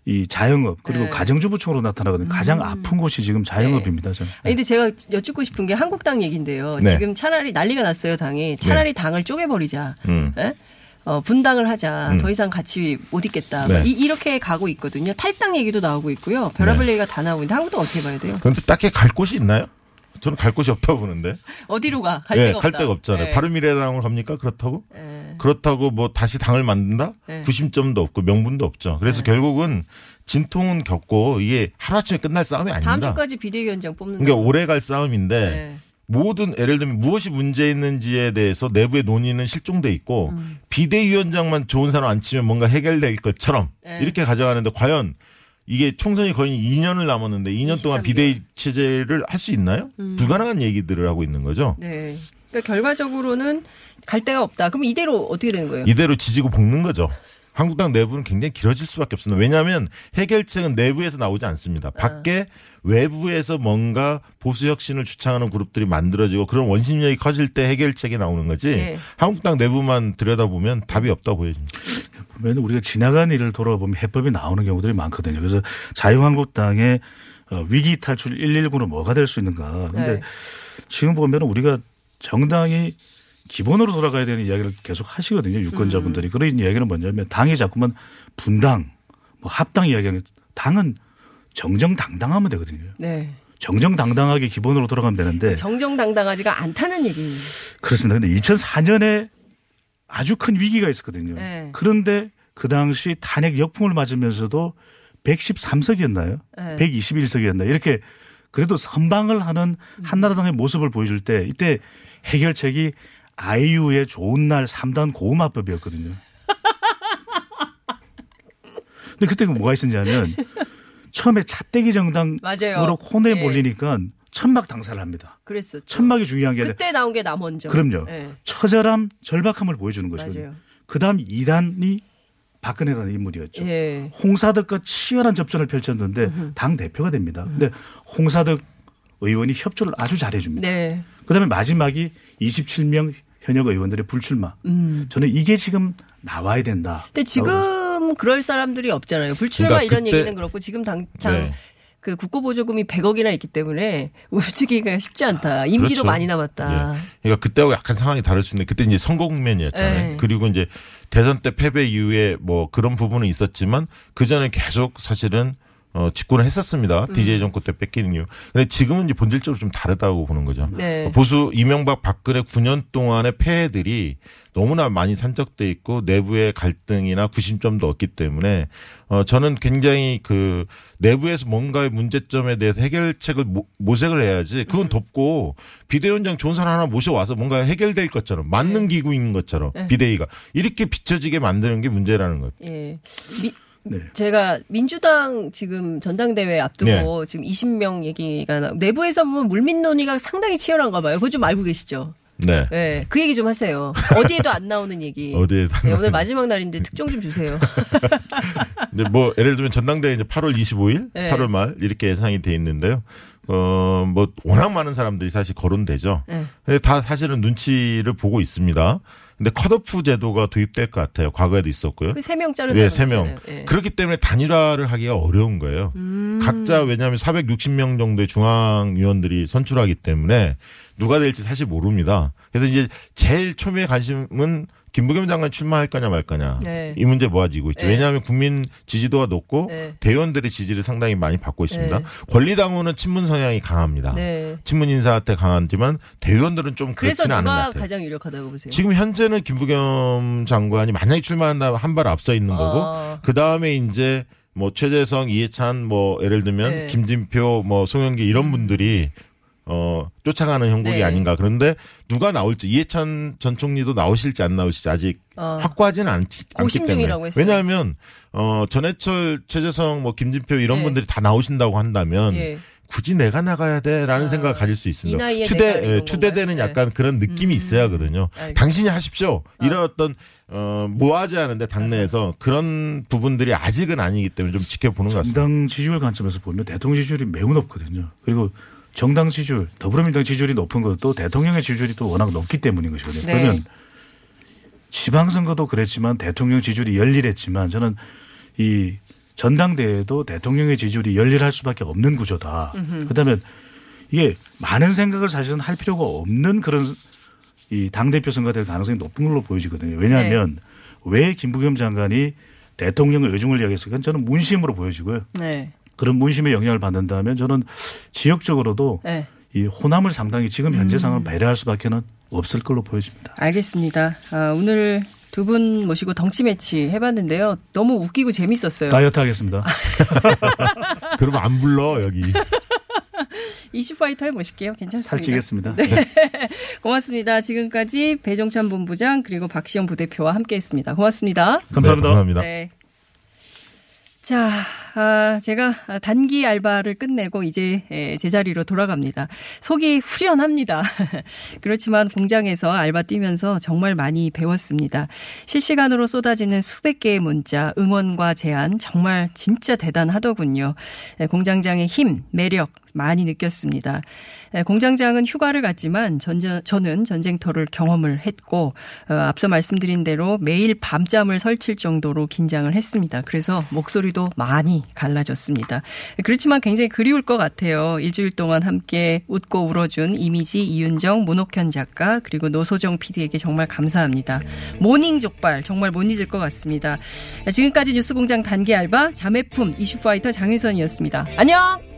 이 자영업 그리고 네. 가정주부층으로 나타나거든요. 가장 아픈 곳이 지금 자영업입니다. 저는. 아니, 근데 제가 여쭙고 싶은 게 한국당 얘기인데요. 네. 지금 차라리 난리가 났어요, 당이. 차라리 당을 쪼개버리자. 음. 예? 어, 분당을 하자. 음. 더 이상 같이 못 있겠다. 네. 이, 이렇게 가고 있거든요. 탈당 얘기도 나오고 있고요. 별의별 얘기가 다 나오고 있는데 한국당 어떻게 봐야 돼요? 그런데 딱히 갈 곳이 있나요? 저는 갈 곳이 없다고 보는데. 어디로 가? 갈 예, 데가 갈 없다. 데가 없잖아요. 예. 바른미래당으로 갑니까? 그렇다고? 예. 그렇다고 뭐 다시 당을 만든다? 네. 구심점도 없고 명분도 없죠. 그래서 결국은 진통은 겪고 이게 하루아침에 끝날 싸움이 다음 아닙니다. 주까지 비대위원장 뽑는다. 그러니까 오래 갈 싸움인데 네. 모든 예를 들면 무엇이 문제 있는지에 대해서 내부의 논의는 실종돼 있고 음. 비대위원장만 좋은 사람 안 치면 뭔가 해결될 것처럼 네. 이렇게 가져가는데 과연 이게 총선이 거의 2년을 남았는데 2년 동안 23개월. 비대위 체제를 할 수 있나요? 음. 불가능한 얘기들을 하고 있는 거죠. 네. 그러니까 결과적으로는 갈 데가 없다. 그럼 이대로 어떻게 되는 거예요? 이대로 지지고 볶는 거죠. 한국당 내부는 굉장히 길어질 수밖에 없습니다. 왜냐하면 해결책은 내부에서 나오지 않습니다. 밖에 외부에서 뭔가 보수 혁신을 주창하는 그룹들이 만들어지고 그런 원심력이 커질 때 해결책이 나오는 거지. 네. 한국당 내부만 들여다보면 답이 없다 보여집니다. 보면 우리가 지나간 일을 돌아보면 해법이 나오는 경우들이 많거든요. 그래서 자유한국당의 어, 위기 탈출 119는 뭐가 될 수 있는가. 근데 네. 지금 보면 우리가 정당이 기본으로 돌아가야 되는 이야기를 계속 하시거든요. 유권자분들이. 그런 이야기는 뭐냐면 당이 자꾸만 분당, 뭐 합당 이야기하는 당은 정정당당하면 되거든요. 네. 정정당당하게 기본으로 돌아가면 되는데 정정당당하지가 않다는 얘기예요. 그렇습니다. 근데 2004년에 아주 큰 위기가 있었거든요. 네. 그런데 그 당시 탄핵 역풍을 맞으면서도 113석이었나요? 네. 121석이었나요? 이렇게 그래도 선방을 하는 한나라당의 모습을 보여줄 때 이때 해결책이 아이유의 좋은 날 3단 고음화법이었거든요. <laughs> 근데 그때 뭐가 있었냐면 처음에 차떼기 정당으로 맞아요. 코너에 예. 몰리니까 천막 당사를 합니다. 그랬었죠. 천막이 중요한 게 아니라 그때 나온 게나 먼저. 그럼요. 네. 처절함, 절박함을 보여주는 것이거든요. 맞아요. 그 다음 2단이 박근혜라는 인물이었죠. 예. 홍사덕과 치열한 접전을 펼쳤는데 당 대표가 됩니다. 근데 홍사덕 의원이 협조를 아주 잘해 줍니다. 네. 그 다음에 마지막이 27명 현역 의원들의 불출마. 음. 저는 이게 지금 나와야 된다. 근데 지금 그럴 사람들이 없잖아요. 불출마 그러니까 이런 얘기는 그렇고 지금 당장 네. 그 국고보조금이 100억이나 있기 때문에 움직이기가 쉽지 않다. 임기도 그렇죠. 많이 남았다. 예. 그러니까 그때하고 약간 상황이 다를 수 있는데 그때 이제 선거 국면이었잖아요. 네. 그리고 이제 대선 때 패배 이후에 뭐 그런 부분은 있었지만 그 전에 계속 사실은 어, 집권을 했었습니다. 음. DJ 정권 때 뺏기는 이유. 근데 지금은 이제 본질적으로 좀 다르다고 보는 거죠. 네. 보수 이명박 박근혜 9년 동안의 폐해들이 너무나 많이 산적돼 있고 내부의 갈등이나 구심점도 없기 때문에 어 저는 굉장히 그 내부에서 뭔가의 문제점에 대해서 해결책을 모, 모색을 해야지 그건 덮고 비대위원장 좋은 사람 하나 모셔와서 뭔가 해결될 것처럼 맞는 기구인 것처럼 네. 비대위가 이렇게 비춰지게 만드는 게 문제라는 거죠. 예. 미- 제가 민주당 지금 전당대회 앞두고 네. 지금 20명 얘기가 나, 내부에서 보면 물밑 논의가 상당히 치열한가 봐요. 그거 좀 알고 계시죠? 네. 네. 그 얘기 좀 하세요. 어디에도 안 나오는 얘기. <laughs> 어디에도 안 네, 오늘 마지막 날인데 특종 좀 주세요. <laughs> 근데 뭐 예를 들면 전당대회 이제 8월 25일, 네. 8월 말 이렇게 예상이 돼 있는데요. 어, 뭐 워낙 많은 사람들이 사실 거론되죠. 네. 근데 다 사실은 눈치를 보고 있습니다. 근데 컷오프 제도가 도입될 것 같아요. 과거에도 있었고요. 그세 명짜리 예, 세 명. 예. 그렇기 때문에 단일화를 하기가 어려운 거예요. 음. 각자 왜냐하면 460명 정도의 중앙 위원들이 선출하기 때문에 누가 될지 사실 모릅니다. 그래서 이제 제일 초미의 관심은 김부겸 장관 출마할 거냐 말 거냐 네. 이 문제 모아지고 있죠. 네. 왜냐하면 국민 지지도가 높고 네. 대의원들의 지지를 상당히 많이 받고 있습니다. 네. 권리당원은 친문 성향이 강합니다. 네. 친문 인사한테 강하지만 대의원들은 좀 그렇지는 않은 것 같아요. 가장 유력하다고 보세요? 지금 현재는 김부겸 장관이 만약에 출마한다면 한 발 앞서 있는 거고 아. 그 다음에 이제 뭐 최재성, 이해찬 뭐 예를 들면 네. 김진표, 뭐 송영기 이런 분들이 어 쫓아가는 형국이 네. 아닌가 그런데 누가 나올지 이해찬 전 총리도 나오실지 안 나오실지 아직 어. 확고하지는 않지, 않기 고심 때문에 중이라고 했어요. 왜냐하면 어 전해철, 최재성, 뭐 김진표 이런 네. 분들이 다 나오신다고 한다면 예. 굳이 내가 나가야 돼라는 생각을 가질 수이 있습니다. 추대 예, 추대되는 건가요? 약간 그런 느낌이 있어야 하거든요. 알겠습니다. 당신이 하십시오. 이런 어떤 어 모아지 않은데 당내에서 그런 부분들이 아직은 아니기 때문에 좀 지켜보는 것 같습니다. 정당 지지율 관점에서 보면 대통령 지지율이 매우 높거든요. 그리고 정당 지지율, 더불어민주당 지지율이 높은 것도 대통령의 지지율이 또 워낙 높기 때문인 것이거든요. 네. 그러면 지방선거도 그랬지만 대통령 지지율이 열일했지만 저는 이 전당대회도 대통령의 지지율이 열일할 수밖에 없는 구조다. 음흠. 그렇다면 이게 많은 생각을 사실은 할 필요가 없는 그런 이 당대표 선거가 될 가능성이 높은 걸로 보여지거든요. 왜냐하면 왜 김부겸 장관이 대통령의 의중을 이야기했을까? 저는 문심으로 보여지고요. 네. 그런 문심의 영향을 받는다면 저는 지역적으로도 네. 이 호남을 상당히 지금 현재 음. 상황을 배려할 수밖에는 없을 걸로 보여집니다. 알겠습니다. 아, 오늘 두 분 모시고 덩치 매치 해봤는데요. 너무 웃기고 재밌었어요. 다이어트 하겠습니다. <laughs> 그러면 안 불러 여기. <laughs> 이슈파이터 해보실게요. 괜찮습니다. 살찌겠습니다. 네. <laughs> 고맙습니다. 지금까지 배종찬 본부장 그리고 박시영 부대표와 함께했습니다. 고맙습니다. 감사합니다. 네, 감사합니다. 네. 자, 아, 제가 단기 알바를 끝내고 이제 에, 제자리로 돌아갑니다. 속이 후련합니다. <laughs> 그렇지만 공장에서 알바 뛰면서 정말 많이 배웠습니다. 실시간으로 쏟아지는 수백 개의 문자, 응원과 제안 정말 진짜 대단하더군요. 에, 공장장의 힘, 매력 많이 느꼈습니다. 에, 공장장은 휴가를 갔지만 전전, 저는 전쟁터를 경험을 했고 어, 앞서 말씀드린 대로 매일 밤잠을 설칠 정도로 긴장을 했습니다. 그래서 목소리도 많이 갈라졌습니다. 그렇지만 굉장히 그리울 것 같아요. 일주일 동안 함께 웃고 울어준 이미지 이윤정, 문옥현 작가 그리고 노소정 PD에게 정말 감사합니다. morning 족발 정말 못 잊을 것 같습니다. 지금까지 뉴스공장 단기 알바 자매품 이슈파이터 장윤선이었습니다. 안녕.